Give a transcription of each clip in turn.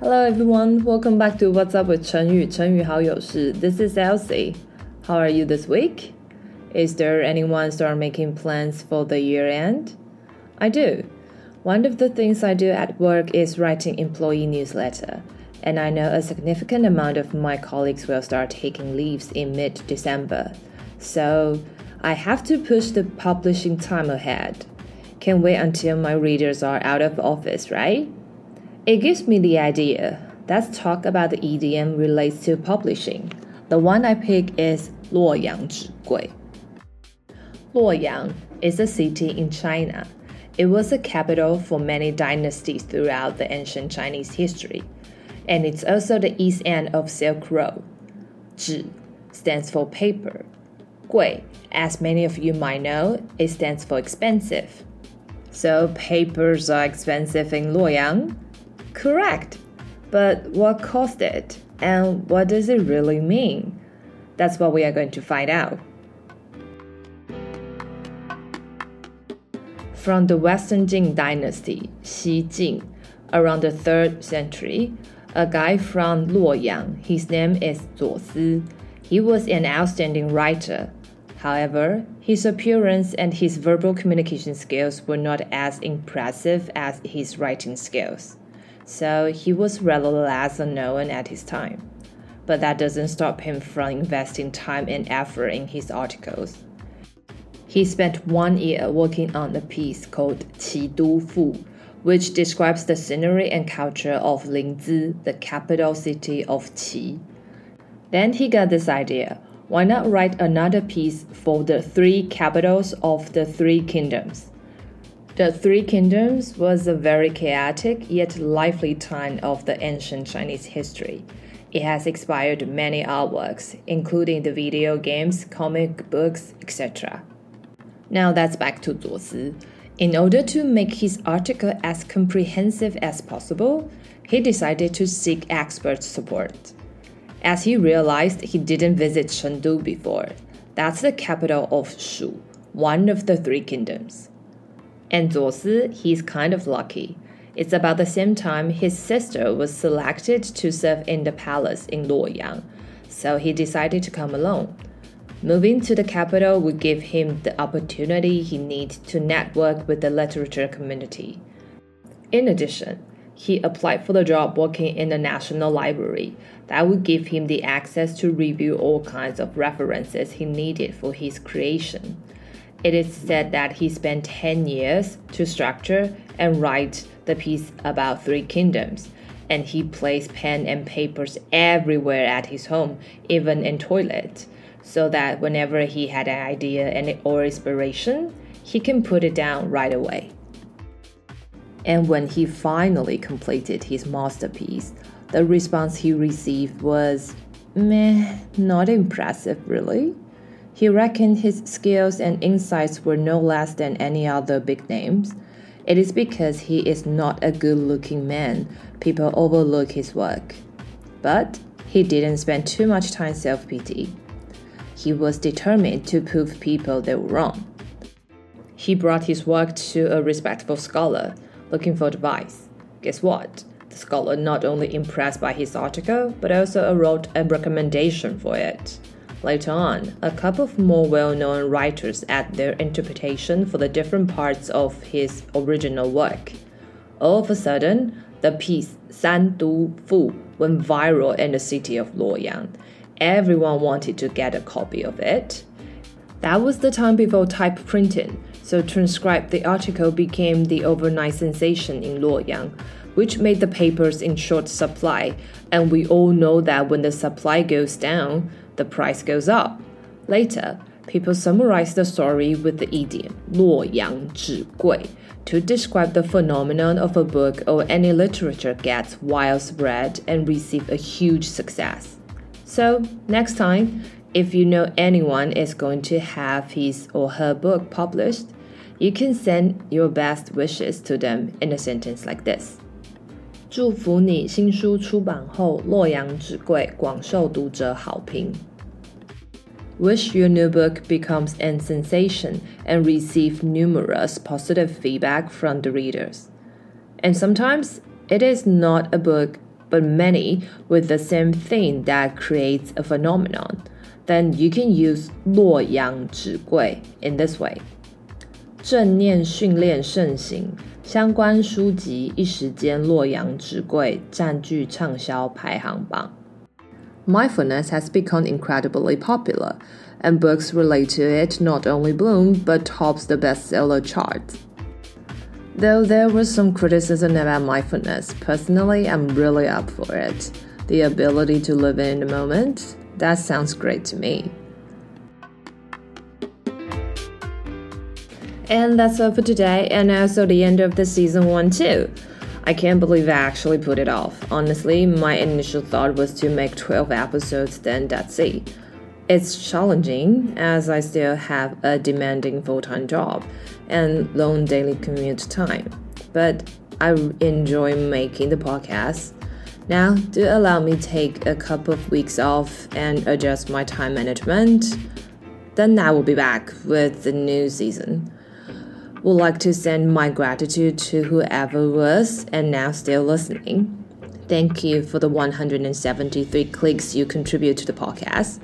Hello everyone, welcome back to What's Up with Chengyu, Chen Yu 好友事. This is Elsie. How are you this week? Is there anyone start making plans for the year end? I do. One of the things I do at work is writing employee newsletter, and I know a significant amount of my colleagues will start taking leaves in mid-December. So, I have to push the publishing time ahead. Can't wait until my readers are out of office, right? It gives me the idea. Let's talk about the idiom relates to publishing. The one I pick is Luoyang Zhigui. Luoyang is a city in China. It was the capital for many dynasties throughout the ancient Chinese history, and it's also the east end of Silk Road. Zhi stands for paper. Gui, as many of you might know, it stands for expensive. So papers are expensive in Luoyang. Correct. But what caused it? And what does it really mean? That's what we are going to find out. From the Western Jin dynasty, Xi Jin, around the 3rd century, a guy from Luoyang, his name is Zuo Si. He was an outstanding writer. However, his appearance and his verbal communication skills were not as impressive as his writing skills so he was rather less unknown at his time. But that doesn't stop him from investing time and effort in his articles. He spent one year working on a piece called Qi Du Fu, which describes the scenery and culture of Linzi, the capital city of Qi. Then he got this idea why not write another piece for the three capitals of the three kingdoms? The Three Kingdoms was a very chaotic yet lively time of the ancient Chinese history. It has inspired many artworks, including the video games, comic books, etc. Now that's back to Zuo Si. In order to make his article as comprehensive as possible, he decided to seek expert support. As he realized he didn't visit Chengdu before, that's the capital of Shu, one of the three kingdoms. And Zuo Si, he's kind of lucky. It's about the same time his sister was selected to serve in the palace in Luoyang, so he decided to come alone. Moving to the capital would give him the opportunity he needs to network with the literature community. In addition, he applied for the job working in the National Library. That would give him the access to review all kinds of references he needed for his creation. It is said that he spent 10 years to structure and write the piece about three kingdoms, and he placed pen and papers everywhere at his home, even in toilet, so that whenever he had an idea and or inspiration, he can put it down right away. And when he finally completed his masterpiece, the response he received was meh, not impressive really. He reckoned his skills and insights were no less than any other big names. It is because he is not a good looking man, people overlook his work. But he didn't spend too much time self pity. He was determined to prove people they were wrong. He brought his work to a respectable scholar, looking for advice. Guess what? The scholar not only impressed by his article, but also wrote a recommendation for it. Later on, a couple of more well known writers add their interpretation for the different parts of his original work. All of a sudden, the piece San Du Fu went viral in the city of Luoyang. Everyone wanted to get a copy of it. That was the time before type printing, so transcribe the article became the overnight sensation in Luoyang, which made the papers in short supply, and we all know that when the supply goes down, the price goes up. Later, people summarize the story with the idiom 洛阳纸贵 to describe the phenomenon of a book or any literature gets widespread and receive a huge success. So, next time, if you know anyone is going to have his or her book published, you can send your best wishes to them in a sentence like this. 祝福你新书出版后，洛阳纸贵，广受读者好评。 Wish your new book becomes a sensation and receive numerous positive feedback from the readers. And sometimes it is not a book but many with the same thing that creates a phenomenon, then you can use 洛阳纸贵 in this way. 正念训练盛行，相关书籍一时间洛阳纸贵，占据畅销排行榜。 Mindfulness has become incredibly popular, and books related to it not only bloom but tops the bestseller charts. Though there was some criticism about mindfulness, personally I'm really up for it. The ability to live in the moment, that sounds great to me. And that's all for today, and also the end of the season one too. I can't believe I actually put it off. Honestly, my initial thought was to make 12 episodes, then that's it. It's challenging as I still have a demanding full time job and long daily commute time, but I enjoy making the podcast. Now, do allow me take a couple of weeks off and adjust my time management. Then I will be back with the new season would like to send my gratitude to whoever was and now still listening. Thank you for the 173 clicks you contribute to the podcast.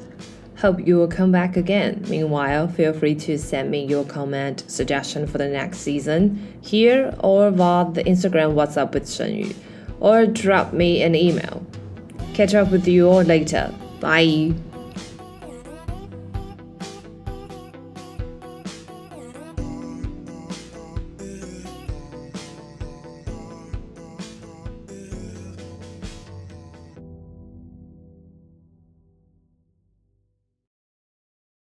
Hope you will come back again. Meanwhile, feel free to send me your comment, suggestion for the next season here or via the Instagram What's Up with Chengyu, or drop me an email. Catch up with you all later. Bye.